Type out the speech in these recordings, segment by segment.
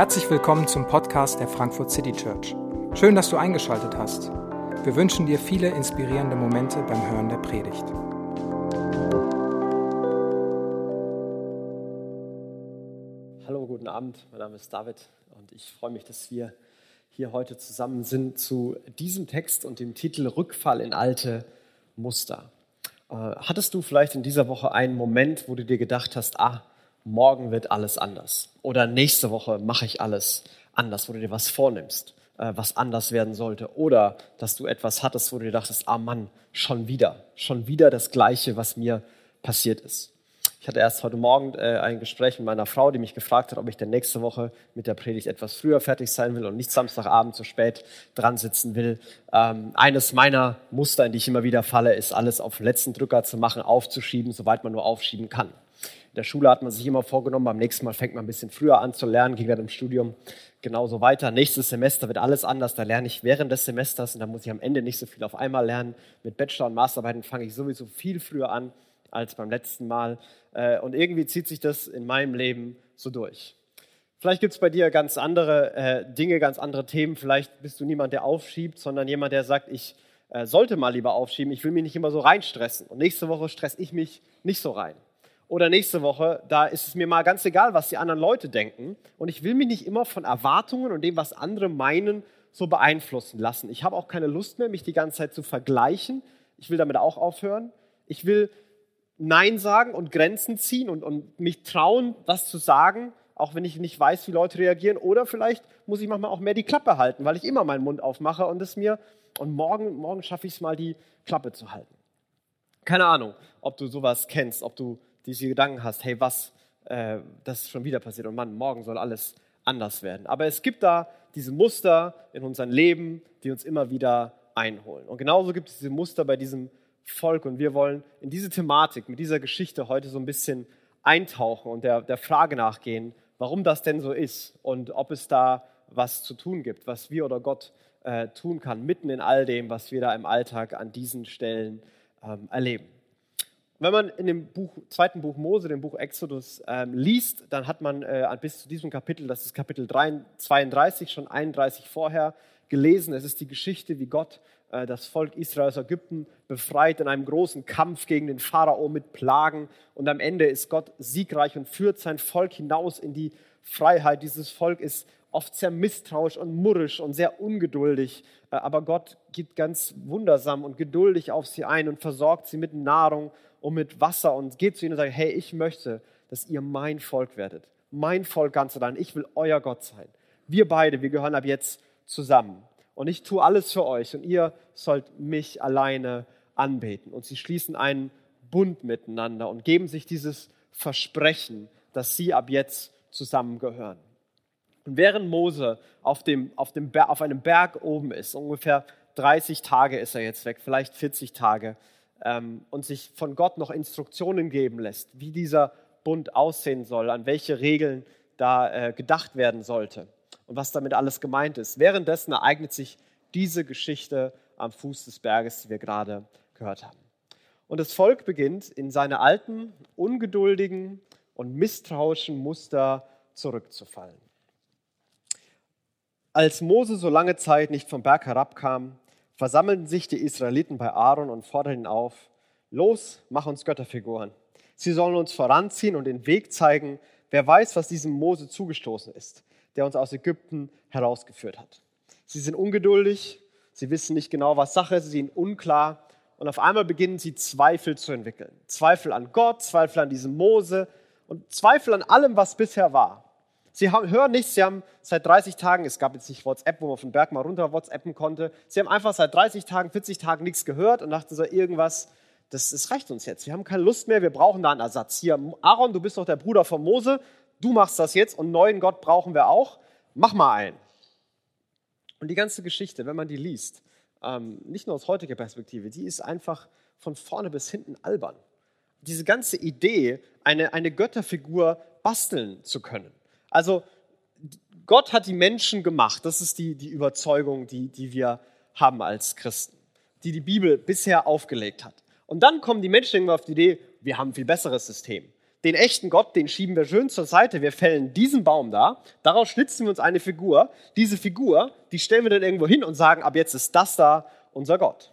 Herzlich willkommen zum Podcast der Frankfurt City Church. Schön, dass du eingeschaltet hast. Wir wünschen dir viele inspirierende Momente beim Hören der Predigt. Hallo, guten Abend. Mein Name ist David und ich freue mich, dass wir hier heute zusammen sind zu diesem Text und dem Titel Rückfall in alte Muster. Äh, hattest du vielleicht in dieser Woche einen Moment, wo du dir gedacht hast, ah, morgen wird alles anders. Oder nächste Woche mache ich alles anders, wo du dir was vornimmst, äh, was anders werden sollte. Oder dass du etwas hattest, wo du dir dachtest, ah Mann, schon wieder, schon wieder das Gleiche, was mir passiert ist. Ich hatte erst heute Morgen äh, ein Gespräch mit meiner Frau, die mich gefragt hat, ob ich denn nächste Woche mit der Predigt etwas früher fertig sein will und nicht Samstagabend so spät dran sitzen will. Ähm, eines meiner Muster, in die ich immer wieder falle, ist alles auf den letzten Drücker zu machen, aufzuschieben, soweit man nur aufschieben kann. In der Schule hat man sich immer vorgenommen, beim nächsten Mal fängt man ein bisschen früher an zu lernen, ging dann im Studium genauso weiter. Nächstes Semester wird alles anders, da lerne ich während des Semesters und da muss ich am Ende nicht so viel auf einmal lernen. Mit Bachelor- und Masterarbeiten fange ich sowieso viel früher an als beim letzten Mal. Äh, und irgendwie zieht sich das in meinem Leben so durch. Vielleicht gibt es bei dir ganz andere äh, Dinge, ganz andere Themen. Vielleicht bist du niemand, der aufschiebt, sondern jemand, der sagt, ich äh, sollte mal lieber aufschieben. Ich will mich nicht immer so reinstressen. Und nächste Woche stresse ich mich nicht so rein oder nächste Woche, da ist es mir mal ganz egal, was die anderen Leute denken. Und ich will mich nicht immer von Erwartungen und dem, was andere meinen, so beeinflussen lassen. Ich habe auch keine Lust mehr, mich die ganze Zeit zu vergleichen. Ich will damit auch aufhören. Ich will Nein sagen und Grenzen ziehen und, und mich trauen, was zu sagen, auch wenn ich nicht weiß, wie Leute reagieren. Oder vielleicht muss ich manchmal auch mehr die Klappe halten, weil ich immer meinen Mund aufmache und es mir, und morgen, morgen schaffe ich es mal, die Klappe zu halten. Keine Ahnung, ob du sowas kennst, ob du diese Gedanken hast, hey, was, äh, das ist schon wieder passiert und Mann, morgen soll alles anders werden. Aber es gibt da diese Muster in unserem Leben, die uns immer wieder einholen. Und genauso gibt es diese Muster bei diesem Volk und wir wollen in diese Thematik, mit dieser Geschichte heute so ein bisschen eintauchen und der, der Frage nachgehen, warum das denn so ist und ob es da was zu tun gibt, was wir oder Gott äh, tun kann, mitten in all dem, was wir da im Alltag an diesen Stellen ähm, erleben wenn man in dem Buch, zweiten Buch Mose, dem Buch Exodus, ähm, liest, dann hat man äh, bis zu diesem Kapitel, das ist Kapitel 3, 32, schon 31 vorher, gelesen. Es ist die Geschichte, wie Gott äh, das Volk Israel aus Ägypten befreit in einem großen Kampf gegen den Pharao mit Plagen. Und am Ende ist Gott siegreich und führt sein Volk hinaus in die Freiheit. Dieses Volk ist oft sehr misstrauisch und murrisch und sehr ungeduldig. Äh, aber Gott geht ganz wundersam und geduldig auf sie ein und versorgt sie mit Nahrung und mit Wasser und geht zu ihnen und sagt, hey, ich möchte, dass ihr mein Volk werdet. Mein Volk ganz allein. Ich will euer Gott sein. Wir beide, wir gehören ab jetzt zusammen. Und ich tue alles für euch und ihr sollt mich alleine anbeten. Und sie schließen einen Bund miteinander und geben sich dieses Versprechen, dass sie ab jetzt zusammengehören. Und während Mose auf, dem, auf, dem auf einem Berg oben ist, ungefähr 30 Tage ist er jetzt weg, vielleicht 40 Tage, ähm, und sich von Gott noch Instruktionen geben lässt, wie dieser Bund aussehen soll, an welche Regeln da äh, gedacht werden sollte und was damit alles gemeint ist. Währenddessen ereignet sich diese Geschichte am Fuß des Berges, die wir gerade gehört haben. Und das Volk beginnt in seine alten, ungeduldigen und misstrauischen Muster zurückzufallen. Als Mose so lange Zeit nicht vom Berg herabkam, versammelten sich die Israeliten bei Aaron und forderten ihn auf, los, mach uns Götterfiguren. Sie sollen uns voranziehen und den Weg zeigen, wer weiß, was diesem Mose zugestoßen ist, der uns aus Ägypten herausgeführt hat. Sie sind ungeduldig, sie wissen nicht genau, was Sache ist, sie sind unklar und auf einmal beginnen sie Zweifel zu entwickeln. Zweifel an Gott, Zweifel an diesem Mose und Zweifel an allem, was bisher war. Sie haben, hören nichts, sie haben seit 30 Tagen, es gab jetzt nicht WhatsApp, wo man von Berg mal runter WhatsAppen konnte, sie haben einfach seit 30 Tagen, 40 Tagen nichts gehört und dachten so, irgendwas, das, das reicht uns jetzt. Wir haben keine Lust mehr, wir brauchen da einen Ersatz. Hier, Aaron, du bist doch der Bruder von Mose, du machst das jetzt und neuen Gott brauchen wir auch, mach mal einen. Und die ganze Geschichte, wenn man die liest, ähm, nicht nur aus heutiger Perspektive, die ist einfach von vorne bis hinten albern. Diese ganze Idee, eine, eine Götterfigur basteln zu können also Gott hat die Menschen gemacht. Das ist die, die Überzeugung, die, die wir haben als Christen, die die Bibel bisher aufgelegt hat. Und dann kommen die Menschen irgendwann auf die Idee, wir haben ein viel besseres System. Den echten Gott, den schieben wir schön zur Seite. Wir fällen diesen Baum da, daraus schnitzen wir uns eine Figur. Diese Figur, die stellen wir dann irgendwo hin und sagen, ab jetzt ist das da unser Gott.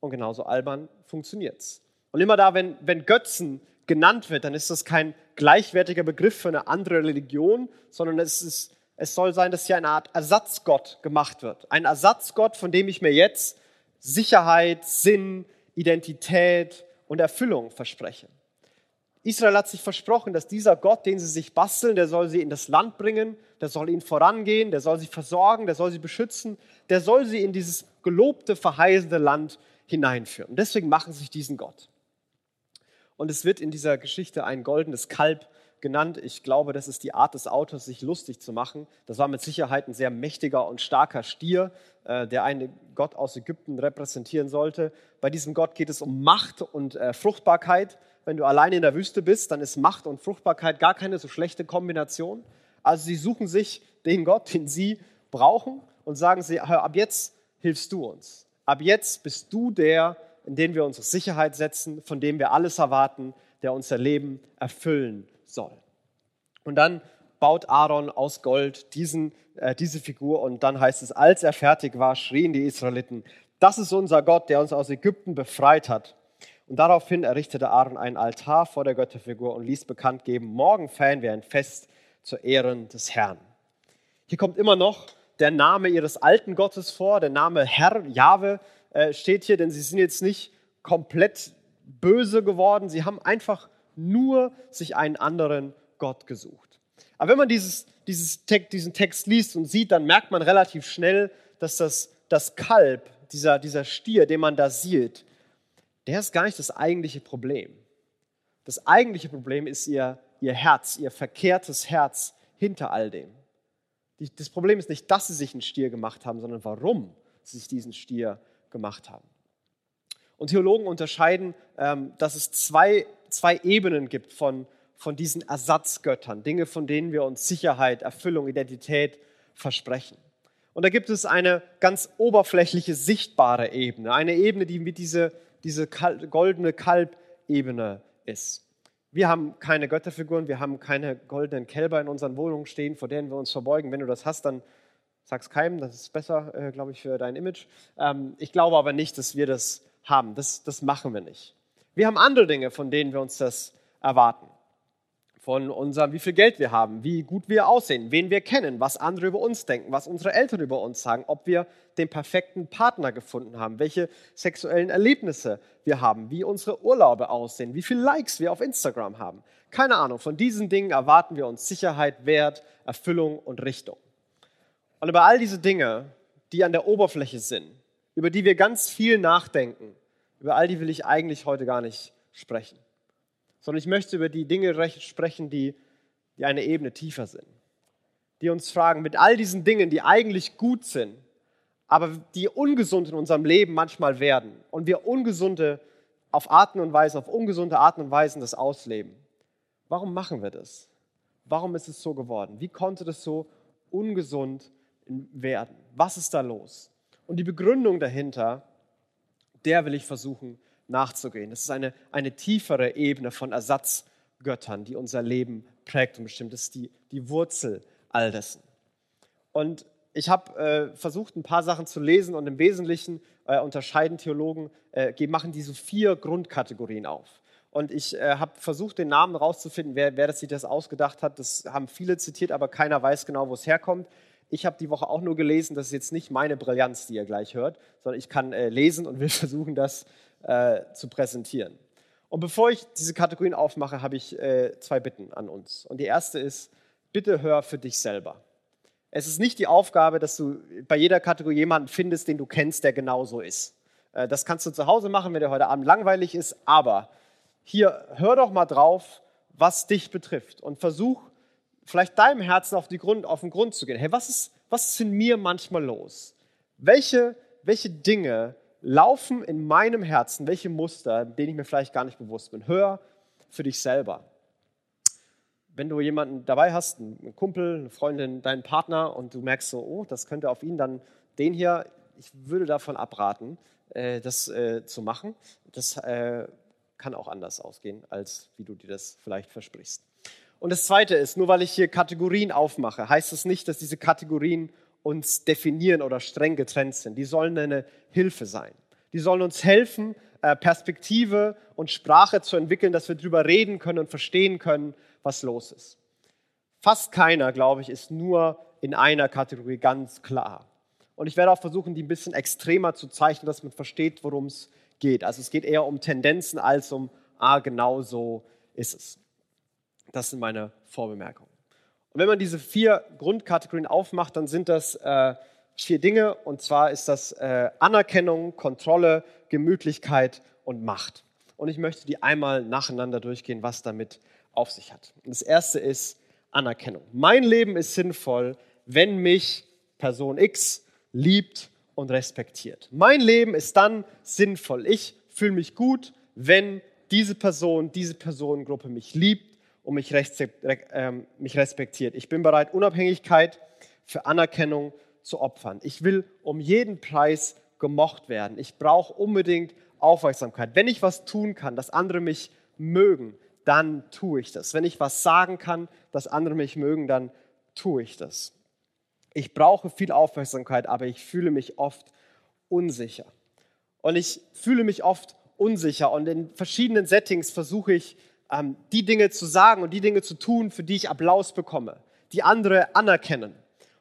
Und genauso albern funktioniert es. Und immer da, wenn, wenn Götzen genannt wird, dann ist das kein gleichwertiger Begriff für eine andere Religion, sondern es, ist, es soll sein, dass hier eine Art Ersatzgott gemacht wird. Ein Ersatzgott, von dem ich mir jetzt Sicherheit, Sinn, Identität und Erfüllung verspreche. Israel hat sich versprochen, dass dieser Gott, den sie sich basteln, der soll sie in das Land bringen, der soll ihnen vorangehen, der soll sie versorgen, der soll sie beschützen, der soll sie in dieses gelobte, verheißende Land hineinführen. Und deswegen machen sie sich diesen Gott. Und es wird in dieser Geschichte ein goldenes Kalb genannt. Ich glaube, das ist die Art des Autors, sich lustig zu machen. Das war mit Sicherheit ein sehr mächtiger und starker Stier, äh, der einen Gott aus Ägypten repräsentieren sollte. Bei diesem Gott geht es um Macht und äh, Fruchtbarkeit. Wenn du allein in der Wüste bist, dann ist Macht und Fruchtbarkeit gar keine so schlechte Kombination. Also sie suchen sich den Gott, den sie brauchen und sagen sie, hör, ab jetzt hilfst du uns. Ab jetzt bist du der, in den wir unsere Sicherheit setzen, von dem wir alles erwarten, der unser Leben erfüllen soll. Und dann baut Aaron aus Gold diesen, äh, diese Figur und dann heißt es, als er fertig war, schrien die Israeliten, das ist unser Gott, der uns aus Ägypten befreit hat. Und daraufhin errichtete Aaron einen Altar vor der Götterfigur und ließ bekannt geben, morgen feiern wir ein Fest zu Ehren des Herrn. Hier kommt immer noch der Name ihres alten Gottes vor, der Name Herr, Jahwe, äh, steht hier, denn sie sind jetzt nicht komplett böse geworden, sie haben einfach nur sich einen anderen Gott gesucht. Aber wenn man dieses, dieses Text, diesen Text liest und sieht, dann merkt man relativ schnell, dass das, das Kalb, dieser, dieser Stier, den man da sieht, der ist gar nicht das eigentliche Problem. Das eigentliche Problem ist ihr, ihr Herz, ihr verkehrtes Herz hinter all dem. Das Problem ist nicht, dass sie sich einen Stier gemacht haben, sondern warum sie sich diesen Stier gemacht haben. Und Theologen unterscheiden, ähm, dass es zwei, zwei Ebenen gibt von, von diesen Ersatzgöttern, Dinge, von denen wir uns Sicherheit, Erfüllung, Identität versprechen. Und da gibt es eine ganz oberflächliche, sichtbare Ebene, eine Ebene, die wie diese, diese goldene Kalbebene ist. Wir haben keine Götterfiguren, wir haben keine goldenen Kälber in unseren Wohnungen stehen, vor denen wir uns verbeugen. Wenn du das hast, dann Sag's keinem, das ist besser, äh, glaube ich, für dein Image. Ähm, ich glaube aber nicht, dass wir das haben. Das, das machen wir nicht. Wir haben andere Dinge, von denen wir uns das erwarten. Von unserem, wie viel Geld wir haben, wie gut wir aussehen, wen wir kennen, was andere über uns denken, was unsere Eltern über uns sagen, ob wir den perfekten Partner gefunden haben, welche sexuellen Erlebnisse wir haben, wie unsere Urlaube aussehen, wie viele Likes wir auf Instagram haben. Keine Ahnung, von diesen Dingen erwarten wir uns Sicherheit, Wert, Erfüllung und Richtung. Und über all diese Dinge, die an der Oberfläche sind, über die wir ganz viel nachdenken, über all die will ich eigentlich heute gar nicht sprechen. Sondern ich möchte über die Dinge sprechen, die, die eine Ebene tiefer sind. Die uns fragen, mit all diesen Dingen, die eigentlich gut sind, aber die ungesund in unserem Leben manchmal werden und wir ungesunde auf Arten und Weisen, auf ungesunde Arten und Weisen das ausleben. Warum machen wir das? Warum ist es so geworden? Wie konnte das so ungesund werden? Was ist da los? Und die Begründung dahinter, der will ich versuchen nachzugehen. Das ist eine, eine tiefere Ebene von Ersatzgöttern, die unser Leben prägt und bestimmt. Das ist die, die Wurzel all dessen. Und ich habe äh, versucht, ein paar Sachen zu lesen und im Wesentlichen äh, unterscheiden Theologen, äh, machen diese vier Grundkategorien auf. Und ich äh, habe versucht, den Namen rauszufinden, wer, wer das sich das ausgedacht hat. Das haben viele zitiert, aber keiner weiß genau, wo es herkommt. Ich habe die Woche auch nur gelesen, das ist jetzt nicht meine Brillanz, die ihr gleich hört, sondern ich kann äh, lesen und will versuchen, das äh, zu präsentieren. Und bevor ich diese Kategorien aufmache, habe ich äh, zwei Bitten an uns. Und die erste ist, bitte hör für dich selber. Es ist nicht die Aufgabe, dass du bei jeder Kategorie jemanden findest, den du kennst, der genauso ist. Äh, das kannst du zu Hause machen, wenn der heute Abend langweilig ist, aber hier hör doch mal drauf, was dich betrifft und versuch vielleicht deinem Herzen auf, die Grund, auf den Grund zu gehen. Hey, was ist, was ist in mir manchmal los? Welche, welche Dinge laufen in meinem Herzen, welche Muster, denen ich mir vielleicht gar nicht bewusst bin? Hör für dich selber. Wenn du jemanden dabei hast, einen Kumpel, eine Freundin, deinen Partner und du merkst so, oh, das könnte auf ihn dann den hier, ich würde davon abraten, äh, das äh, zu machen. Das äh, kann auch anders ausgehen, als wie du dir das vielleicht versprichst. Und das Zweite ist, nur weil ich hier Kategorien aufmache, heißt das nicht, dass diese Kategorien uns definieren oder streng getrennt sind. Die sollen eine Hilfe sein. Die sollen uns helfen, äh, Perspektive und Sprache zu entwickeln, dass wir darüber reden können und verstehen können, was los ist. Fast keiner, glaube ich, ist nur in einer Kategorie ganz klar. Und ich werde auch versuchen, die ein bisschen extremer zu zeichnen, dass man versteht, worum es geht. Also es geht eher um Tendenzen als um, ah, genau so ist es. Das sind meine Vorbemerkungen. Und wenn man diese vier Grundkategorien aufmacht, dann sind das äh, vier Dinge. Und zwar ist das äh, Anerkennung, Kontrolle, Gemütlichkeit und Macht. Und ich möchte die einmal nacheinander durchgehen, was damit auf sich hat. Und das erste ist Anerkennung. Mein Leben ist sinnvoll, wenn mich Person X liebt und respektiert. Mein Leben ist dann sinnvoll. Ich fühle mich gut, wenn diese Person, diese Personengruppe mich liebt und mich, ähm, mich respektiert. Ich bin bereit, Unabhängigkeit für Anerkennung zu opfern. Ich will um jeden Preis gemocht werden. Ich brauche unbedingt Aufmerksamkeit. Wenn ich was tun kann, dass andere mich mögen, dann tue ich das. Wenn ich was sagen kann, dass andere mich mögen, dann tue ich das. Ich brauche viel Aufmerksamkeit, aber ich fühle mich oft unsicher. Und ich fühle mich oft unsicher und in verschiedenen Settings versuche ich ähm, die Dinge zu sagen und die Dinge zu tun, für die ich Applaus bekomme, die andere anerkennen.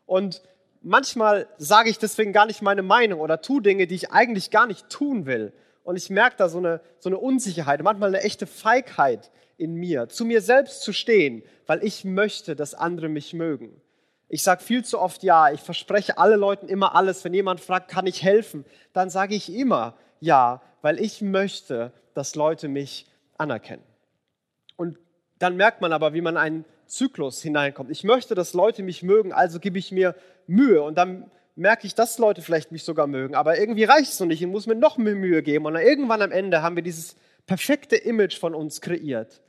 Und manchmal sage ich deswegen gar nicht meine Meinung oder tue Dinge, die ich eigentlich gar nicht tun will. Und ich merke da so eine, so eine Unsicherheit, manchmal eine echte Feigheit in mir, zu mir selbst zu stehen, weil ich möchte, dass andere mich mögen. Ich sage viel zu oft ja, ich verspreche alle Leuten immer alles. Wenn jemand fragt, kann ich helfen, dann sage ich immer ja, weil ich möchte, dass Leute mich anerkennen. Dann merkt man aber, wie man einen Zyklus hineinkommt. Ich möchte, dass Leute mich mögen, also gebe ich mir Mühe. Und dann merke ich, dass Leute vielleicht mich sogar mögen. Aber irgendwie reicht es noch nicht. Ich muss mir noch mehr Mühe geben. Und dann irgendwann am Ende haben wir dieses perfekte Image von uns kreiert,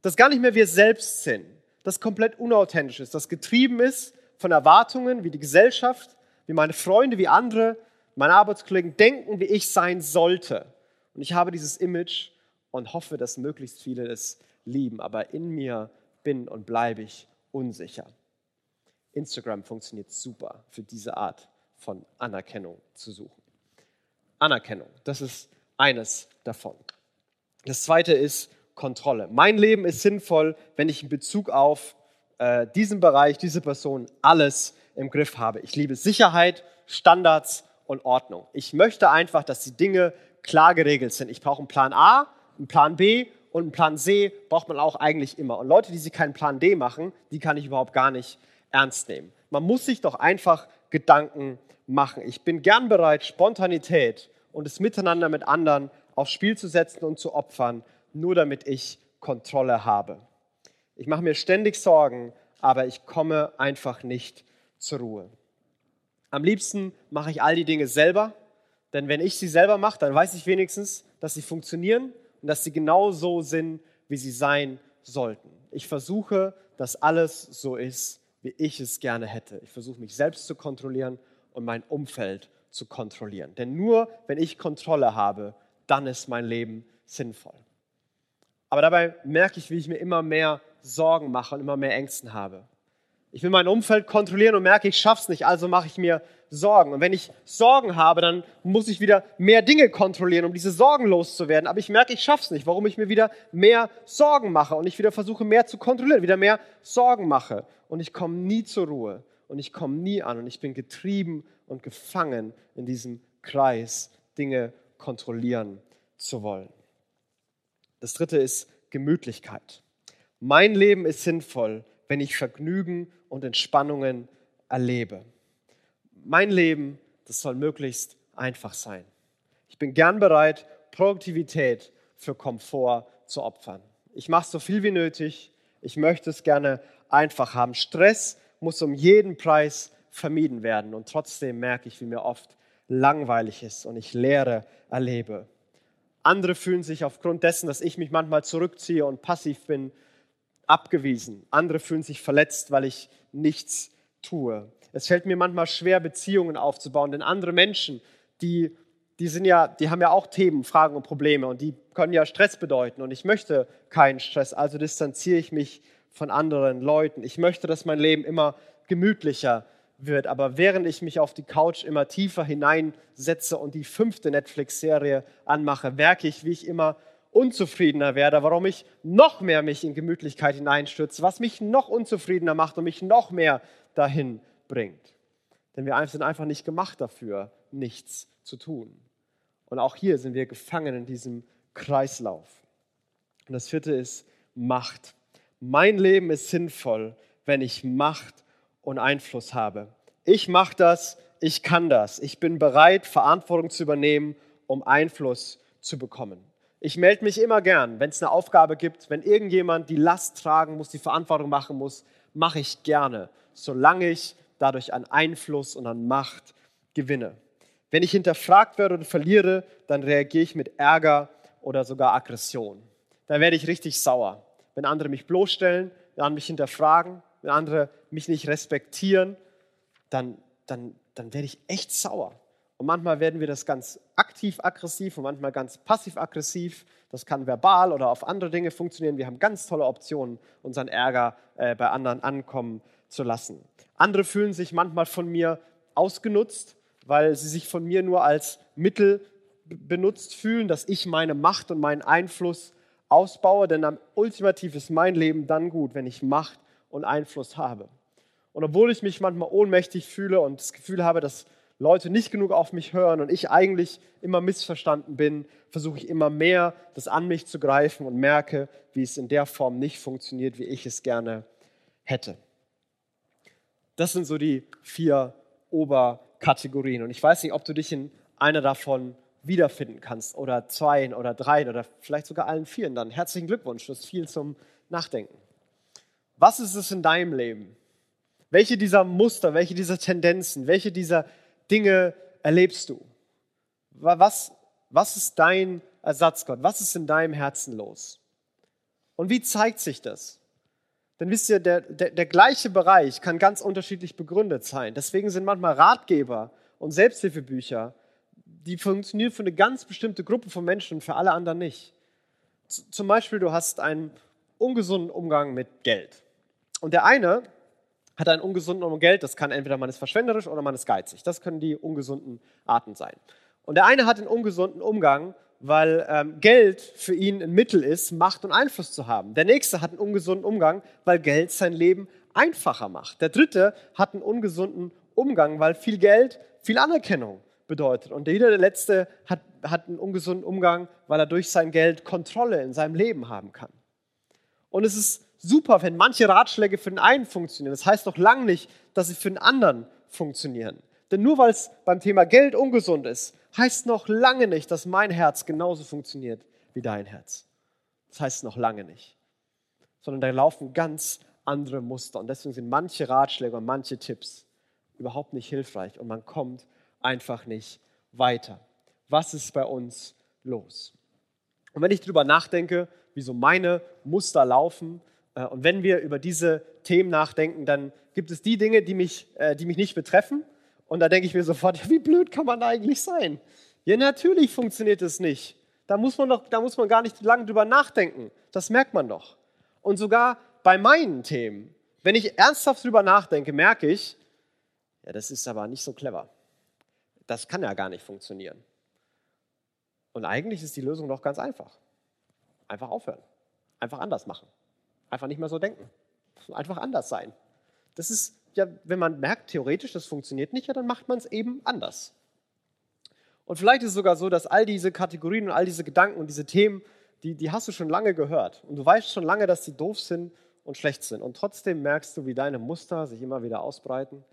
das gar nicht mehr wir selbst sind, das komplett unauthentisch ist, das getrieben ist von Erwartungen, wie die Gesellschaft, wie meine Freunde, wie andere, meine Arbeitskollegen denken, wie ich sein sollte. Und ich habe dieses Image und hoffe, dass möglichst viele es lieben, aber in mir bin und bleibe ich unsicher. Instagram funktioniert super für diese Art von Anerkennung zu suchen. Anerkennung, das ist eines davon. Das zweite ist Kontrolle. Mein Leben ist sinnvoll, wenn ich in Bezug auf äh, diesen Bereich, diese Person alles im Griff habe. Ich liebe Sicherheit, Standards und Ordnung. Ich möchte einfach, dass die Dinge klar geregelt sind. Ich brauche einen Plan A, einen Plan B und einen Plan C braucht man auch eigentlich immer. Und Leute, die sich keinen Plan D machen, die kann ich überhaupt gar nicht ernst nehmen. Man muss sich doch einfach Gedanken machen. Ich bin gern bereit, Spontanität und das Miteinander mit anderen aufs Spiel zu setzen und zu opfern, nur damit ich Kontrolle habe. Ich mache mir ständig Sorgen, aber ich komme einfach nicht zur Ruhe. Am liebsten mache ich all die Dinge selber, denn wenn ich sie selber mache, dann weiß ich wenigstens, dass sie funktionieren und dass sie genau so sind, wie sie sein sollten. Ich versuche, dass alles so ist, wie ich es gerne hätte. Ich versuche mich selbst zu kontrollieren und mein Umfeld zu kontrollieren. Denn nur wenn ich Kontrolle habe, dann ist mein Leben sinnvoll. Aber dabei merke ich, wie ich mir immer mehr Sorgen mache und immer mehr Ängsten habe. Ich will mein Umfeld kontrollieren und merke, ich schaff's nicht, also mache ich mir Sorgen. Und wenn ich Sorgen habe, dann muss ich wieder mehr Dinge kontrollieren, um diese Sorgen loszuwerden. Aber ich merke, ich schaff's nicht, warum ich mir wieder mehr Sorgen mache und ich wieder versuche, mehr zu kontrollieren, wieder mehr Sorgen mache. Und ich komme nie zur Ruhe und ich komme nie an und ich bin getrieben und gefangen in diesem Kreis, Dinge kontrollieren zu wollen. Das dritte ist Gemütlichkeit. Mein Leben ist sinnvoll, wenn ich Vergnügen und Entspannungen erlebe. Mein Leben, das soll möglichst einfach sein. Ich bin gern bereit, Produktivität für Komfort zu opfern. Ich mache so viel wie nötig. Ich möchte es gerne einfach haben. Stress muss um jeden Preis vermieden werden. Und trotzdem merke ich, wie mir oft langweilig ist und ich Leere erlebe. Andere fühlen sich aufgrund dessen, dass ich mich manchmal zurückziehe und passiv bin, abgewiesen. Andere fühlen sich verletzt, weil ich nichts tue. Es fällt mir manchmal schwer, Beziehungen aufzubauen, denn andere Menschen, die die sind ja, die haben ja auch Themen, Fragen und Probleme und die können ja Stress bedeuten und ich möchte keinen Stress, also distanziere ich mich von anderen Leuten. Ich möchte, dass mein Leben immer gemütlicher wird, aber während ich mich auf die Couch immer tiefer hineinsetze und die fünfte Netflix-Serie anmache, merke ich, wie ich immer unzufriedener werde, warum ich noch mehr mich in Gemütlichkeit hineinstürze, was mich noch unzufriedener macht und mich noch mehr dahin bringt. Denn wir sind einfach nicht gemacht dafür, nichts zu tun. Und auch hier sind wir gefangen in diesem Kreislauf. Und das vierte ist Macht. Mein Leben ist sinnvoll, wenn ich Macht und Einfluss habe. Ich mache das, ich kann das. Ich bin bereit, Verantwortung zu übernehmen, um Einfluss zu bekommen. Ich melde mich immer gern, wenn es eine Aufgabe gibt, wenn irgendjemand die Last tragen muss, die Verantwortung machen muss, mache ich gerne, solange ich dadurch an Einfluss und an Macht gewinne. Wenn ich hinterfragt werde oder verliere, dann reagiere ich mit Ärger oder sogar Aggression. Dann werde ich richtig sauer. Wenn andere mich bloßstellen, wenn mich hinterfragen, wenn andere mich nicht respektieren, dann, dann, dann werde ich echt sauer. Und manchmal werden wir das ganz aktiv-aggressiv und manchmal ganz passiv-aggressiv. Das kann verbal oder auf andere Dinge funktionieren. Wir haben ganz tolle Optionen, unseren Ärger äh, bei anderen ankommen zu lassen. Andere fühlen sich manchmal von mir ausgenutzt, weil sie sich von mir nur als Mittel benutzt fühlen, dass ich meine Macht und meinen Einfluss ausbaue. Denn am ultimativ ist mein Leben dann gut, wenn ich Macht und Einfluss habe. Und obwohl ich mich manchmal ohnmächtig fühle und das Gefühl habe, dass Leute nicht genug auf mich hören und ich eigentlich immer missverstanden bin, versuche ich immer mehr, das an mich zu greifen und merke, wie es in der Form nicht funktioniert, wie ich es gerne hätte. Das sind so die vier Oberkategorien. Und ich weiß nicht, ob du dich in einer davon wiederfinden kannst oder zwei oder drei oder vielleicht sogar allen vieren. Dann herzlichen Glückwunsch, das ist viel zum Nachdenken. Was ist es in deinem Leben? Welche dieser Muster, welche dieser Tendenzen, welche dieser Dinge erlebst du? Was, was ist dein Ersatzgott? Was ist in deinem Herzen los? Und wie zeigt sich das? Denn wisst ihr, der, der, der gleiche Bereich kann ganz unterschiedlich begründet sein. Deswegen sind manchmal Ratgeber und Selbsthilfebücher, die funktionieren für eine ganz bestimmte Gruppe von Menschen und für alle anderen nicht. Z zum Beispiel, du hast einen ungesunden Umgang mit Geld. Und der eine hat einen ungesunden Umgang mit Geld, das kann entweder man ist verschwenderisch oder man ist geizig. Das können die ungesunden Arten sein. Und der eine hat einen ungesunden Umgang, weil ähm, Geld für ihn ein Mittel ist, Macht und Einfluss zu haben. Der nächste hat einen ungesunden Umgang, weil Geld sein Leben einfacher macht. Der dritte hat einen ungesunden Umgang, weil viel Geld viel Anerkennung bedeutet. Und jeder der letzte hat, hat einen ungesunden Umgang, weil er durch sein Geld Kontrolle in seinem Leben haben kann. Und es ist super, wenn manche Ratschläge für den einen funktionieren. Das heißt doch lang nicht, dass sie für den anderen funktionieren. Denn nur weil es beim Thema Geld ungesund ist, heißt noch lange nicht, dass mein Herz genauso funktioniert wie dein Herz. Das heißt noch lange nicht. Sondern da laufen ganz andere Muster. Und deswegen sind manche Ratschläge und manche Tipps überhaupt nicht hilfreich und man kommt einfach nicht weiter. Was ist bei uns los? Und wenn ich darüber nachdenke, wie so meine Muster laufen, und wenn wir über diese Themen nachdenken, dann gibt es die Dinge, die mich, äh, die mich nicht betreffen. Und da denke ich mir sofort, wie blöd kann man eigentlich sein? Ja, natürlich funktioniert es nicht. Da muss man doch, da muss man gar nicht lange drüber nachdenken. Das merkt man doch. Und sogar bei meinen Themen, wenn ich ernsthaft drüber nachdenke, merke ich, ja, das ist aber nicht so clever. Das kann ja gar nicht funktionieren. Und eigentlich ist die Lösung doch ganz einfach. Einfach aufhören. Einfach anders machen. Einfach nicht mehr so denken. Einfach anders sein. Das ist ja, wenn man merkt, theoretisch, das funktioniert nicht, ja, dann macht man es eben anders. Und vielleicht ist es sogar so, dass all diese Kategorien und all diese Gedanken und diese Themen, die, die hast du schon lange gehört. Und du weißt schon lange, dass sie doof sind und schlecht sind. Und trotzdem merkst du, wie deine Muster sich immer wieder ausbreiten,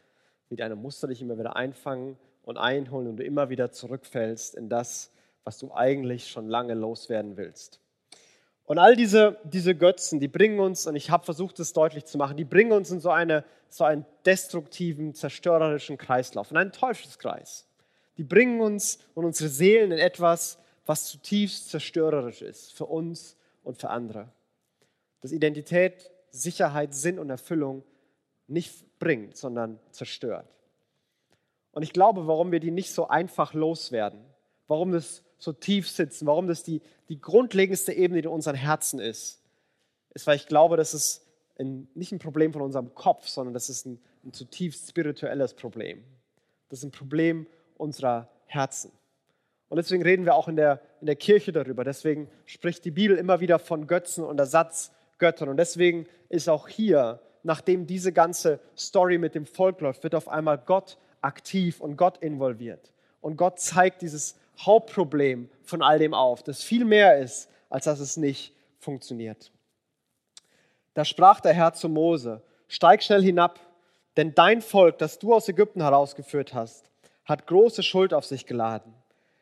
wie deine Muster dich immer wieder einfangen und einholen und du immer wieder zurückfällst in das, was du eigentlich schon lange loswerden willst. Und all diese, diese Götzen, die bringen uns, und ich habe versucht, es deutlich zu machen, die bringen uns in so, eine, so einen destruktiven, zerstörerischen Kreislauf, in einen Teufelskreis. Die bringen uns und unsere Seelen in etwas, was zutiefst zerstörerisch ist für uns und für andere. Das Identität, Sicherheit, Sinn und Erfüllung nicht bringt, sondern zerstört. Und ich glaube, warum wir die nicht so einfach loswerden, warum das so tief sitzt, warum das die, die grundlegendste Ebene in unseren Herzen ist, ist, weil ich glaube, dass es ein, nicht ein Problem von unserem Kopf, sondern das ist ein, ein zutiefst spirituelles Problem. Das ist ein Problem unserer Herzen. Und deswegen reden wir auch in der, in der Kirche darüber. Deswegen spricht die Bibel immer wieder von Götzen und Ersatzgöttern. Und deswegen ist auch hier, nachdem diese ganze Story mit dem Volk läuft, wird auf einmal Gott aktiv und Gott involviert. Und Gott zeigt dieses Hauptproblem von all dem auf, das viel mehr ist, als dass es nicht funktioniert. Da sprach der Herr zu Mose, steig schnell hinab, denn dein Volk, das du aus Ägypten herausgeführt hast, hat große Schuld auf sich geladen.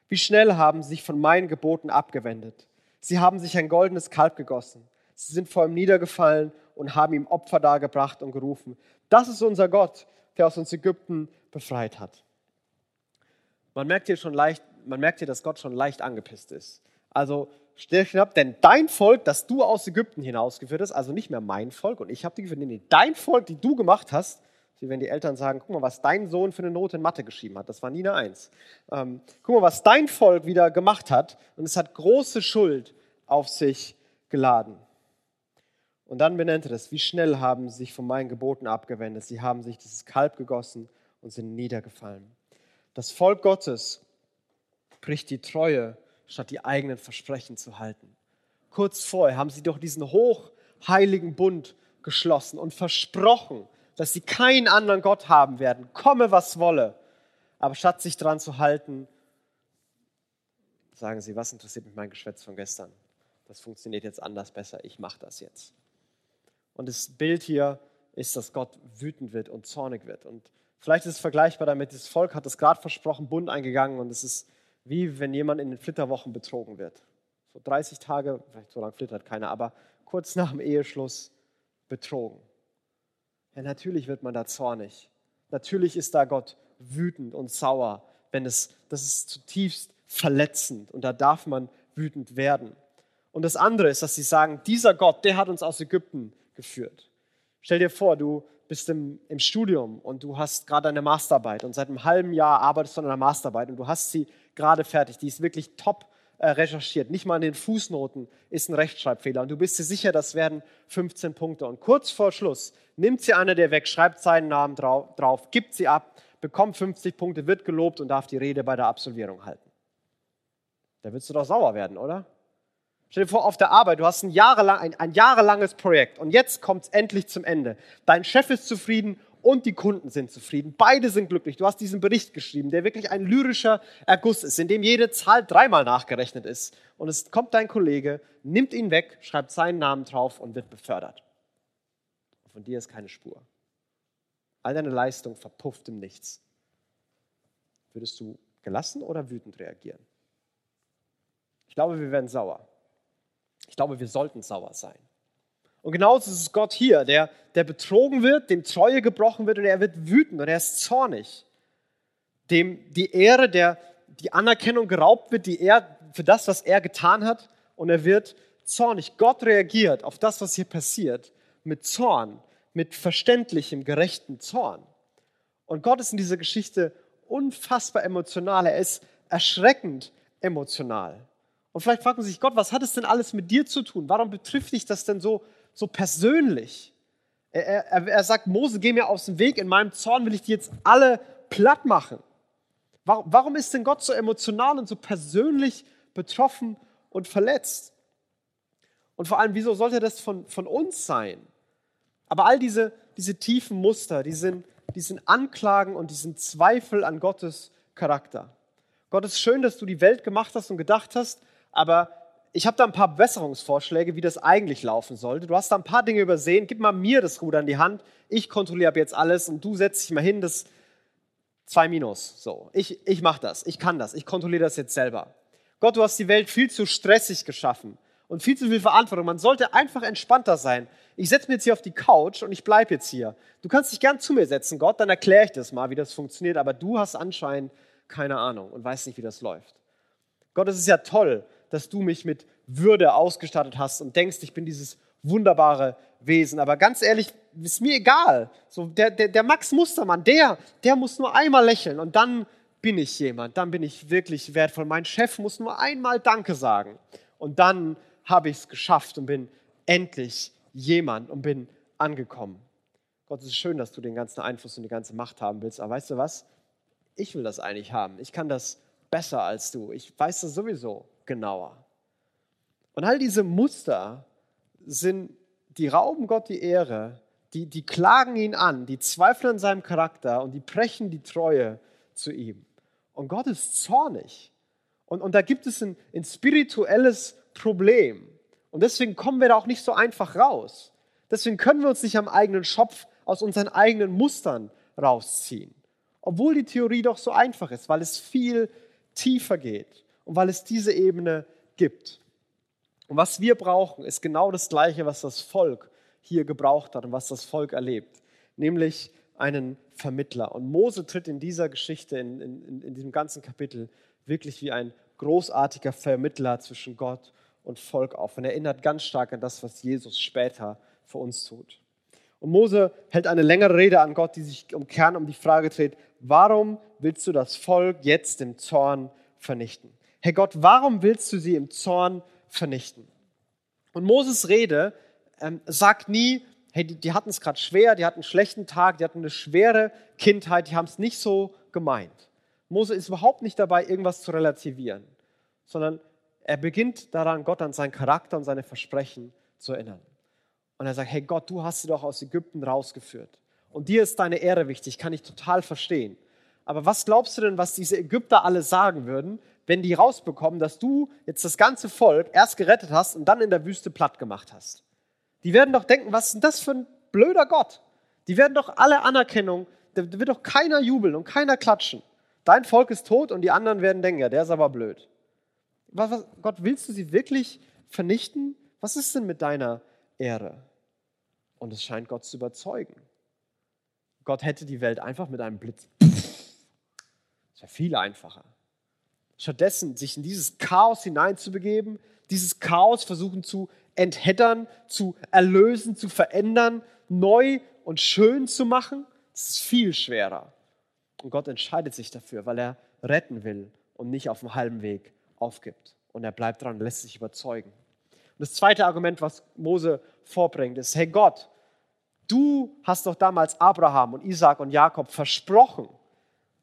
Wie schnell haben sie sich von meinen Geboten abgewendet. Sie haben sich ein goldenes Kalb gegossen. Sie sind vor ihm niedergefallen und haben ihm Opfer dargebracht und gerufen. Das ist unser Gott, der aus uns Ägypten befreit hat. Man merkt hier schon leicht, man merkt hier, dass Gott schon leicht angepisst ist. Also stell dich ab, denn dein Volk, das du aus Ägypten hinausgeführt hast, also nicht mehr mein Volk und ich habe die geführt, nee, dein Volk, die du gemacht hast, wie wenn die Eltern sagen, guck mal, was dein Sohn für eine Note in Mathe geschrieben hat. Das war nie eine Eins. Ähm, guck mal, was dein Volk wieder gemacht hat. Und es hat große Schuld auf sich geladen. Und dann benennt er das, wie schnell haben sie sich von meinen Geboten abgewendet. Sie haben sich dieses Kalb gegossen und sind niedergefallen. Das Volk Gottes bricht die Treue, statt die eigenen Versprechen zu halten. Kurz vorher haben sie doch diesen hochheiligen Bund geschlossen und versprochen, dass sie keinen anderen Gott haben werden, komme was wolle. Aber statt sich daran zu halten, sagen sie, was interessiert mich mein Geschwätz von gestern? Das funktioniert jetzt anders besser, ich mache das jetzt. Und das Bild hier ist, dass Gott wütend wird und zornig wird. Und vielleicht ist es vergleichbar damit, das Volk hat es gerade versprochen, Bund eingegangen und es ist wie wenn jemand in den Flitterwochen betrogen wird. So 30 Tage, vielleicht so lange flittert keiner, aber kurz nach dem Eheschluss betrogen. Ja, natürlich wird man da zornig. Natürlich ist da Gott wütend und sauer, wenn es, das ist zutiefst verletzend und da darf man wütend werden. Und das andere ist, dass sie sagen, dieser Gott, der hat uns aus Ägypten geführt. Stell dir vor, du bist im, im Studium und du hast gerade eine Masterarbeit und seit einem halben Jahr arbeitest du an einer Masterarbeit und du hast sie gerade fertig. Die ist wirklich top äh, recherchiert. Nicht mal in den Fußnoten ist ein Rechtschreibfehler. Und du bist dir sicher, das werden 15 Punkte. Und kurz vor Schluss nimmt sie einer der weg, schreibt seinen Namen drauf, drauf, gibt sie ab, bekommt 50 Punkte, wird gelobt und darf die Rede bei der Absolvierung halten. Da würdest du doch sauer werden, oder? Stell dir vor, auf der Arbeit, du hast ein, jahrelang, ein, ein jahrelanges Projekt und jetzt kommt es endlich zum Ende. Dein Chef ist zufrieden und die Kunden sind zufrieden. Beide sind glücklich. Du hast diesen Bericht geschrieben, der wirklich ein lyrischer Erguss ist, in dem jede Zahl dreimal nachgerechnet ist. Und es kommt dein Kollege, nimmt ihn weg, schreibt seinen Namen drauf und wird befördert. Von dir ist keine Spur. All deine Leistung verpufft im Nichts. Würdest du gelassen oder wütend reagieren? Ich glaube, wir werden sauer. Ich glaube, wir sollten sauer sein. Und genauso ist es Gott hier, der, der betrogen wird, dem Treue gebrochen wird und er wird wütend und er ist zornig. Dem die Ehre, der, die Anerkennung geraubt wird, die er, für das, was er getan hat und er wird zornig. Gott reagiert auf das, was hier passiert, mit Zorn, mit verständlichem, gerechten Zorn. Und Gott ist in dieser Geschichte unfassbar emotional. Er ist erschreckend emotional. Und vielleicht fragt man sich, Gott, was hat es denn alles mit dir zu tun? Warum betrifft dich das denn so so persönlich. Er, er, er sagt, Mose, geh mir aus dem Weg, in meinem Zorn will ich die jetzt alle platt machen. Warum, warum ist denn Gott so emotional und so persönlich betroffen und verletzt? Und vor allem, wieso sollte das von, von uns sein? Aber all diese, diese tiefen Muster, die sind, die sind Anklagen und die sind Zweifel an Gottes Charakter. Gott ist schön, dass du die Welt gemacht hast und gedacht hast, aber ich habe da ein paar Besserungsvorschläge, wie das eigentlich laufen sollte. Du hast da ein paar Dinge übersehen. Gib mal mir das Ruder in die Hand. Ich kontrolliere ab jetzt alles und du setzt dich mal hin. Das zwei Minus. So, ich, ich mache das. Ich kann das. Ich kontrolliere das jetzt selber. Gott, du hast die Welt viel zu stressig geschaffen und viel zu viel Verantwortung. Man sollte einfach entspannter sein. Ich setze mich jetzt hier auf die Couch und ich bleibe jetzt hier. Du kannst dich gern zu mir setzen, Gott, dann erkläre ich das mal, wie das funktioniert. Aber du hast anscheinend keine Ahnung und weißt nicht, wie das läuft. Gott, es ist ja toll, dass du mich mit Würde ausgestattet hast und denkst, ich bin dieses wunderbare Wesen. Aber ganz ehrlich, ist mir egal. So, der, der, der Max Mustermann, der, der muss nur einmal lächeln und dann bin ich jemand, dann bin ich wirklich wertvoll. Mein Chef muss nur einmal Danke sagen und dann habe ich es geschafft und bin endlich jemand und bin angekommen. Gott, es ist schön, dass du den ganzen Einfluss und die ganze Macht haben willst, aber weißt du was? Ich will das eigentlich haben. Ich kann das besser als du. Ich weiß das sowieso genauer. Und all diese Muster sind, die rauben Gott die Ehre, die, die klagen ihn an, die zweifeln an seinem Charakter und die brechen die Treue zu ihm. Und Gott ist zornig. Und, und da gibt es ein, ein spirituelles Problem. Und deswegen kommen wir da auch nicht so einfach raus. Deswegen können wir uns nicht am eigenen Schopf aus unseren eigenen Mustern rausziehen. Obwohl die Theorie doch so einfach ist, weil es viel tiefer geht und weil es diese Ebene gibt. Und was wir brauchen, ist genau das Gleiche, was das Volk hier gebraucht hat und was das Volk erlebt, nämlich einen Vermittler. Und Mose tritt in dieser Geschichte, in, in, in diesem ganzen Kapitel, wirklich wie ein großartiger Vermittler zwischen Gott und Volk auf und erinnert ganz stark an das, was Jesus später für uns tut. Und Mose hält eine längere Rede an Gott, die sich im Kern um die Frage dreht, warum willst du das Volk jetzt im Zorn vernichten? Herr Gott, warum willst du sie im Zorn vernichten? Und Moses Rede ähm, sagt nie, hey, die, die hatten es gerade schwer, die hatten einen schlechten Tag, die hatten eine schwere Kindheit, die haben es nicht so gemeint. Mose ist überhaupt nicht dabei, irgendwas zu relativieren, sondern er beginnt daran, Gott an seinen Charakter und seine Versprechen zu erinnern. Und er sagt, hey Gott, du hast sie doch aus Ägypten rausgeführt. Und dir ist deine Ehre wichtig, kann ich total verstehen. Aber was glaubst du denn, was diese Ägypter alle sagen würden, wenn die rausbekommen, dass du jetzt das ganze Volk erst gerettet hast und dann in der Wüste platt gemacht hast? Die werden doch denken, was ist denn das für ein blöder Gott? Die werden doch alle Anerkennung, da wird doch keiner jubeln und keiner klatschen. Dein Volk ist tot und die anderen werden denken, ja, der ist aber blöd. Was, was, Gott, willst du sie wirklich vernichten? Was ist denn mit deiner Ehre? Und es scheint Gott zu überzeugen. Gott hätte die Welt einfach mit einem Blitz. Das wäre viel einfacher. Stattdessen sich in dieses Chaos hineinzubegeben, dieses Chaos versuchen zu entheddern, zu erlösen, zu verändern, neu und schön zu machen, das ist viel schwerer. Und Gott entscheidet sich dafür, weil er retten will und nicht auf dem halben Weg aufgibt. Und er bleibt dran, lässt sich überzeugen. Und das zweite Argument, was Mose vorbringt, ist, hey Gott, du hast doch damals Abraham und Isaac und Jakob versprochen,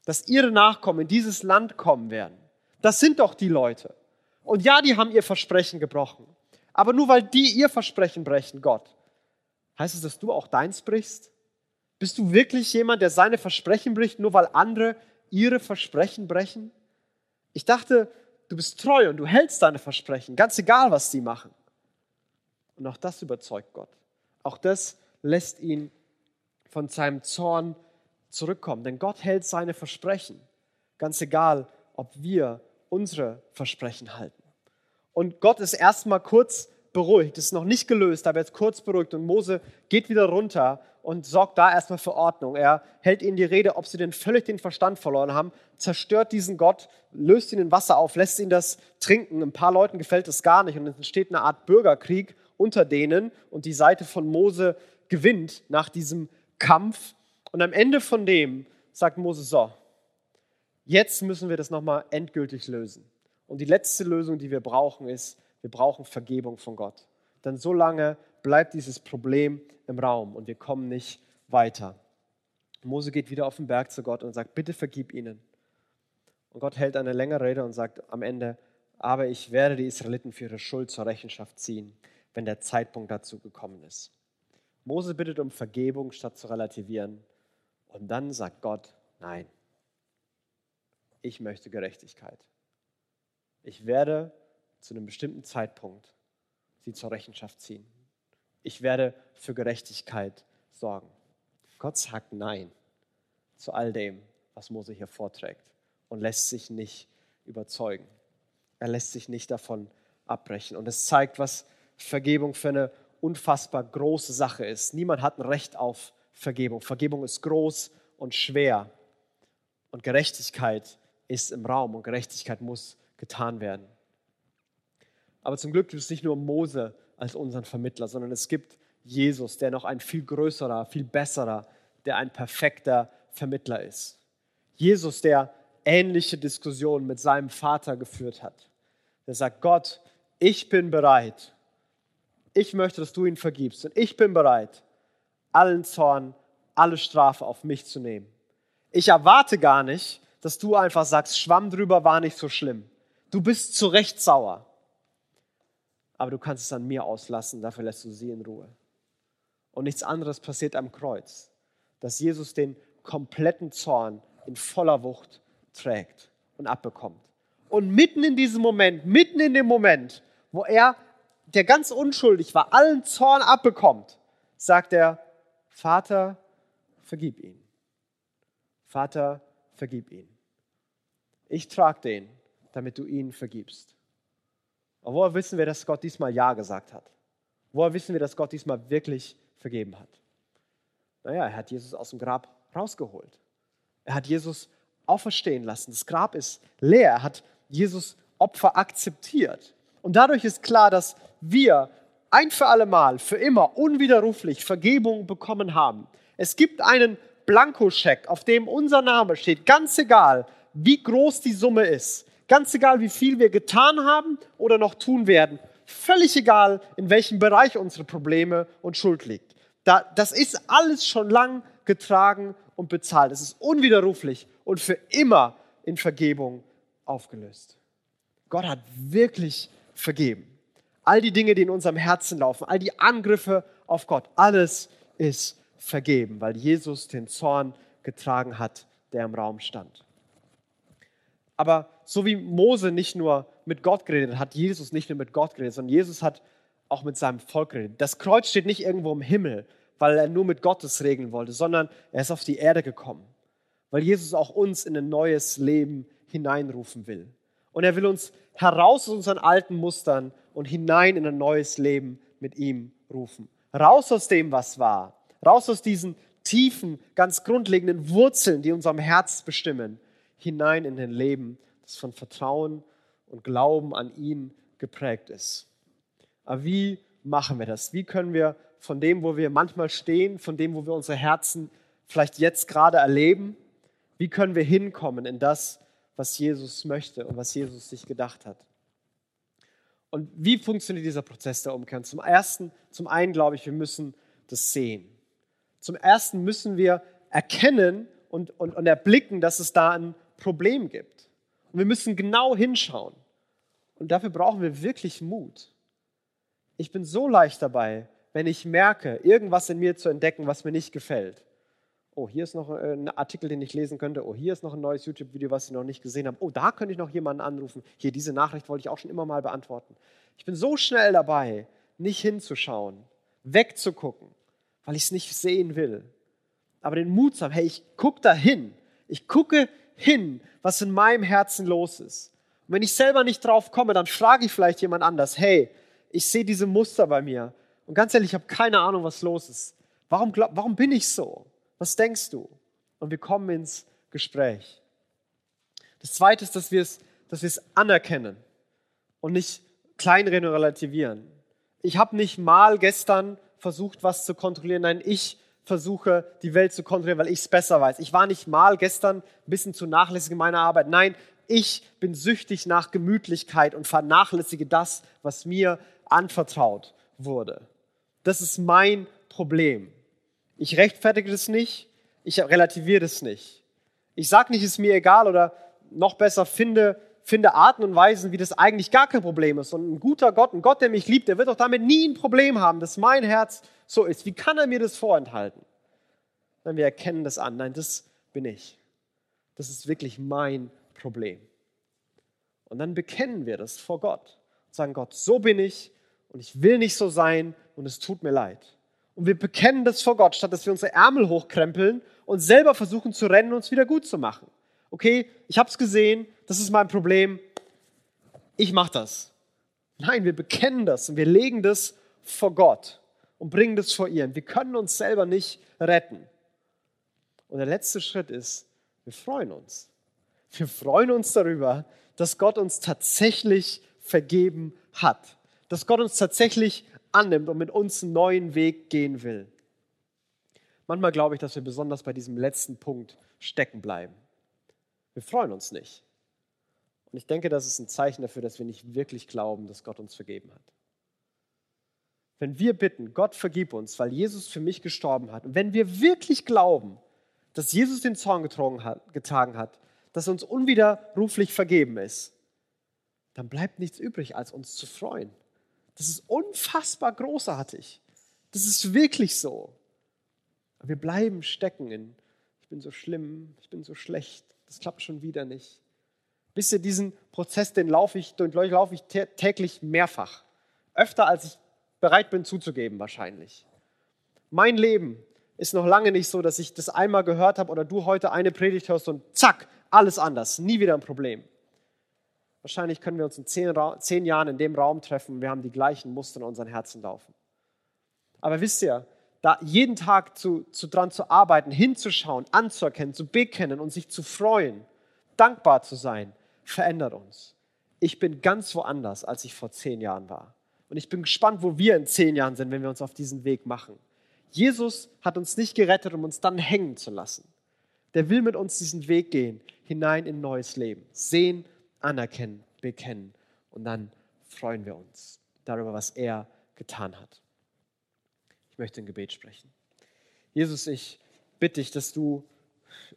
dass ihre Nachkommen in dieses Land kommen werden. Das sind doch die Leute. Und ja, die haben ihr Versprechen gebrochen. Aber nur weil die ihr Versprechen brechen, Gott, heißt es, dass du auch deins brichst? Bist du wirklich jemand, der seine Versprechen bricht, nur weil andere ihre Versprechen brechen? Ich dachte, du bist treu und du hältst deine Versprechen, ganz egal, was sie machen. Und auch das überzeugt Gott. Auch das lässt ihn von seinem Zorn zurückkommen. Denn Gott hält seine Versprechen, ganz egal, ob wir unsere Versprechen halten. Und Gott ist erstmal kurz beruhigt, ist noch nicht gelöst, aber jetzt kurz beruhigt. Und Mose geht wieder runter und sorgt da erstmal für Ordnung. Er hält ihnen die Rede, ob sie denn völlig den Verstand verloren haben, zerstört diesen Gott, löst ihn in Wasser auf, lässt ihn das trinken. Ein paar Leuten gefällt es gar nicht und es entsteht eine Art Bürgerkrieg unter denen und die Seite von Mose gewinnt nach diesem Kampf. Und am Ende von dem sagt Mose so, jetzt müssen wir das nochmal endgültig lösen. Und die letzte Lösung, die wir brauchen, ist, wir brauchen Vergebung von Gott. Denn so lange bleibt dieses Problem im Raum und wir kommen nicht weiter. Mose geht wieder auf den Berg zu Gott und sagt, bitte vergib ihnen. Und Gott hält eine längere Rede und sagt am Ende, aber ich werde die Israeliten für ihre Schuld zur Rechenschaft ziehen, wenn der Zeitpunkt dazu gekommen ist. Mose bittet um Vergebung, statt zu relativieren. Und dann sagt Gott, nein, ich möchte Gerechtigkeit. Ich werde zu einem bestimmten Zeitpunkt sie zur Rechenschaft ziehen. Ich werde für Gerechtigkeit sorgen. Gott sagt Nein zu all dem, was Mose hier vorträgt und lässt sich nicht überzeugen. Er lässt sich nicht davon abbrechen. Und es zeigt, was Vergebung für eine unfassbar große Sache ist. Niemand hat ein Recht auf Vergebung. Vergebung ist groß und schwer. Und Gerechtigkeit ist im Raum und Gerechtigkeit muss getan werden. Aber zum Glück gibt es nicht nur Mose als unseren Vermittler, sondern es gibt Jesus, der noch ein viel größerer, viel besserer, der ein perfekter Vermittler ist. Jesus, der ähnliche Diskussion mit seinem Vater geführt hat. Er sagt, Gott, ich bin bereit. Ich möchte, dass du ihn vergibst. Und ich bin bereit, allen Zorn, alle Strafe auf mich zu nehmen. Ich erwarte gar nicht, dass du einfach sagst, Schwamm drüber war nicht so schlimm. Du bist zu Recht sauer. Aber du kannst es an mir auslassen, dafür lässt du sie in Ruhe. Und nichts anderes passiert am Kreuz, dass Jesus den kompletten Zorn in voller Wucht trägt und abbekommt. Und mitten in diesem Moment, mitten in dem Moment, wo er, der ganz unschuldig war, allen Zorn abbekommt, sagt er, Vater, vergib ihn. Vater, vergib ihn. Ich trage den, damit du ihn vergibst. Und woher wissen wir, dass Gott diesmal Ja gesagt hat? Woher wissen wir, dass Gott diesmal wirklich vergeben hat? Naja, er hat Jesus aus dem Grab rausgeholt. Er hat Jesus auferstehen lassen. Das Grab ist leer. Er hat Jesus Opfer akzeptiert. Und dadurch ist klar, dass wir ein für alle Mal, für immer, unwiderruflich Vergebung bekommen haben. Es gibt einen Blankoscheck, auf dem unser Name steht, ganz egal, wie groß die Summe ist, ganz egal, wie viel wir getan haben oder noch tun werden, völlig egal, in welchem Bereich unsere Probleme und Schuld liegt. das ist alles schon lang getragen und bezahlt. Es ist unwiderruflich und für immer in Vergebung aufgelöst. Gott hat wirklich vergeben. All die Dinge, die in unserem Herzen laufen, all die Angriffe auf Gott, alles ist vergeben, weil Jesus den Zorn getragen hat, der im Raum stand. Aber so wie Mose nicht nur mit Gott geredet hat, Jesus nicht nur mit Gott geredet, sondern Jesus hat auch mit seinem Volk geredet. Das Kreuz steht nicht irgendwo im Himmel, weil er nur mit Gottes regeln wollte, sondern er ist auf die Erde gekommen, weil Jesus auch uns in ein neues Leben hineinrufen will. Und er will uns heraus aus unseren alten Mustern und hinein in ein neues Leben mit ihm rufen. Raus aus dem, was war. Raus aus diesen tiefen, ganz grundlegenden Wurzeln, die unserem Herz bestimmen. Hinein in ein Leben, das von Vertrauen und Glauben an ihn geprägt ist. Aber wie machen wir das? Wie können wir von dem, wo wir manchmal stehen, von dem, wo wir unsere Herzen vielleicht jetzt gerade erleben, wie können wir hinkommen in das, was Jesus möchte und was Jesus sich gedacht hat? Und wie funktioniert dieser Prozess der Umkehr? Zum ersten, zum einen glaube ich, wir müssen das sehen. Zum ersten müssen wir erkennen und, und, und erblicken, dass es da ein Problem gibt. Und wir müssen genau hinschauen. Und dafür brauchen wir wirklich Mut. Ich bin so leicht dabei, wenn ich merke, irgendwas in mir zu entdecken, was mir nicht gefällt. Oh, hier ist noch äh, ein Artikel, den ich lesen könnte. Oh, hier ist noch ein neues YouTube-Video, was ich noch nicht gesehen habe. Oh, da könnte ich noch jemanden anrufen. Hier, diese Nachricht wollte ich auch schon immer mal beantworten. Ich bin so schnell dabei, nicht hinzuschauen, wegzugucken, weil ich es nicht sehen will. Aber den Mut zu haben, hey, ich gucke da hin. Ich gucke hin, was in meinem Herzen los ist. Und wenn ich selber nicht drauf komme, dann frage ich vielleicht jemand anders, hey, ich sehe diese Muster bei mir. Und ganz ehrlich, ich habe keine Ahnung, was los ist. Warum, glaub, warum bin ich so? Was denkst du? Und wir kommen ins Gespräch. Das Zweite ist, dass wir es, dass wir es anerkennen und nicht kleinreden und relativieren. Ich habe nicht mal gestern versucht, was zu kontrollieren. Nein, ich versuche, die Welt zu kontrollieren, weil ich es besser weiß. Ich war nicht mal gestern ein bisschen zu nachlässig in meiner Arbeit. Nein, ich bin süchtig nach Gemütlichkeit und vernachlässige das, was mir anvertraut wurde. Das ist mein Problem. Ich rechtfertige das nicht, ich relativiere das nicht. Ich sage nicht, es ist mir egal oder noch besser, finde, finde Arten und Weisen, wie das eigentlich gar kein Problem ist. Und ein guter Gott, ein Gott, der mich liebt, der wird doch damit nie ein Problem haben, dass mein Herz so ist. Wie kann er mir das vorenthalten? Nein, wir erkennen das an. Nein, das bin ich. Das ist wirklich mein Problem. Und dann bekennen wir das vor Gott und sagen, Gott, so bin ich, und ich will nicht so sein und es tut mir leid. Und wir bekennen das vor Gott, statt dass wir unsere Ärmel hochkrempeln und selber versuchen zu rennen und es wieder gut zu machen. Okay, ich habe es gesehen, das ist mein Problem, ich mache das. Nein, wir bekennen das und wir legen das vor Gott und bringen das vor ihr. Wir können uns selber nicht retten. Und der letzte Schritt ist, wir freuen uns. Wir freuen uns darüber, dass Gott uns tatsächlich vergeben hat dass Gott uns tatsächlich annimmt und mit uns einen neuen Weg gehen will. Manchmal glaube ich, dass wir besonders bei diesem letzten Punkt stecken bleiben. Wir freuen uns nicht. Und ich denke, das ist ein Zeichen dafür, dass wir nicht wirklich glauben, dass Gott uns vergeben hat. Wenn wir bitten, Gott vergib uns, weil Jesus für mich gestorben hat, und wenn wir wirklich glauben, dass Jesus den Zorn getragen hat, dass uns unwiderruflich vergeben ist, dann bleibt nichts übrig, als uns zu freuen. Das ist unfassbar großartig. Das ist wirklich so. Wir bleiben stecken in, ich bin so schlimm, ich bin so schlecht, das klappt schon wieder nicht. Wisst ihr, diesen Prozess, den laufe ich, den laufe ich täglich mehrfach. Öfter, als ich bereit bin zuzugeben, wahrscheinlich. Mein Leben ist noch lange nicht so, dass ich das einmal gehört habe oder du heute eine Predigt hörst und zack, alles anders, nie wieder ein Problem. Wahrscheinlich können wir uns in zehn, zehn Jahren in dem Raum treffen und wir haben die gleichen Muster in unseren Herzen laufen. Aber wisst ihr, da jeden Tag zu, zu dran zu arbeiten, hinzuschauen, anzuerkennen, zu bekennen und sich zu freuen, dankbar zu sein, verändert uns. Ich bin ganz woanders, als ich vor zehn Jahren war. Und ich bin gespannt, wo wir in zehn Jahren sind, wenn wir uns auf diesen Weg machen. Jesus hat uns nicht gerettet, um uns dann hängen zu lassen. Der will mit uns diesen Weg gehen, hinein in neues Leben. Sehen, anerkennen, bekennen. Und dann freuen wir uns darüber, was er getan hat. Ich möchte ein Gebet sprechen. Jesus, ich bitte dich, dass du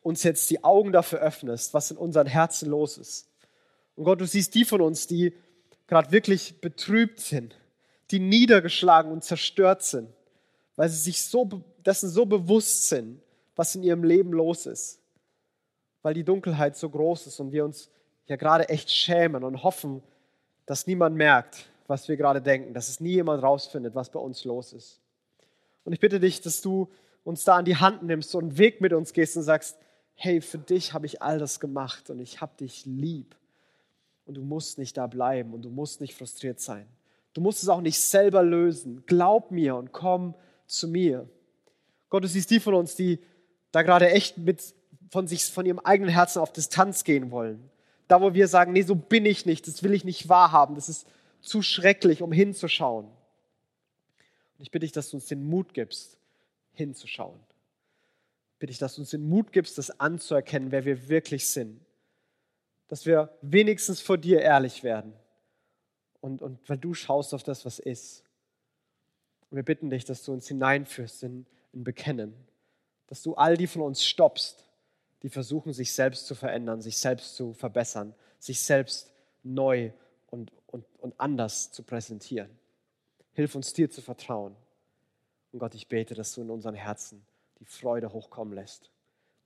uns jetzt die Augen dafür öffnest, was in unseren Herzen los ist. Und Gott, du siehst die von uns, die gerade wirklich betrübt sind, die niedergeschlagen und zerstört sind, weil sie sich so, dessen so bewusst sind, was in ihrem Leben los ist, weil die Dunkelheit so groß ist und wir uns ja gerade echt schämen und hoffen, dass niemand merkt, was wir gerade denken, dass es nie jemand rausfindet, was bei uns los ist. Und ich bitte dich, dass du uns da an die Hand nimmst und einen Weg mit uns gehst und sagst, hey, für dich habe ich all das gemacht und ich habe dich lieb. Und du musst nicht da bleiben und du musst nicht frustriert sein. Du musst es auch nicht selber lösen. Glaub mir und komm zu mir. Gott, du siehst die von uns, die da gerade echt mit von sich, von ihrem eigenen Herzen auf Distanz gehen wollen. Da, wo wir sagen, nee, so bin ich nicht, das will ich nicht wahrhaben, das ist zu schrecklich, um hinzuschauen. Und ich bitte dich, dass du uns den Mut gibst, hinzuschauen. Bitte ich, dass du uns den Mut gibst, das anzuerkennen, wer wir wirklich sind. Dass wir wenigstens vor dir ehrlich werden. Und, und weil du schaust auf das, was ist. Und wir bitten dich, dass du uns hineinführst in, in Bekennen. Dass du all die von uns stoppst, die versuchen, sich selbst zu verändern, sich selbst zu verbessern, sich selbst neu und, und, und anders zu präsentieren. Hilf uns dir zu vertrauen. Und Gott, ich bete, dass du in unseren Herzen die Freude hochkommen lässt.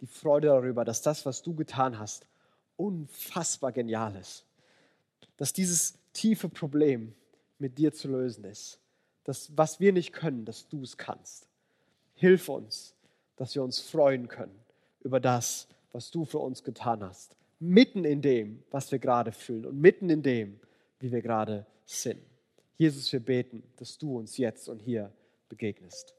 Die Freude darüber, dass das, was du getan hast, unfassbar genial ist. Dass dieses tiefe Problem mit dir zu lösen ist. Das, was wir nicht können, dass du es kannst. Hilf uns, dass wir uns freuen können über das, was du für uns getan hast. Mitten in dem, was wir gerade fühlen und mitten in dem, wie wir gerade sind. Jesus, wir beten, dass du uns jetzt und hier begegnest.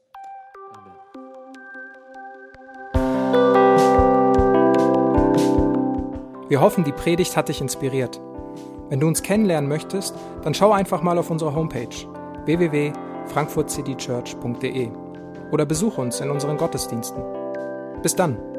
Wir hoffen, die Predigt hat dich inspiriert. Wenn du uns kennenlernen möchtest, dann schau einfach mal auf unsere Homepage www.frankfurtcitychurch.de oder besuche uns in unseren Gottesdiensten. Bis dann!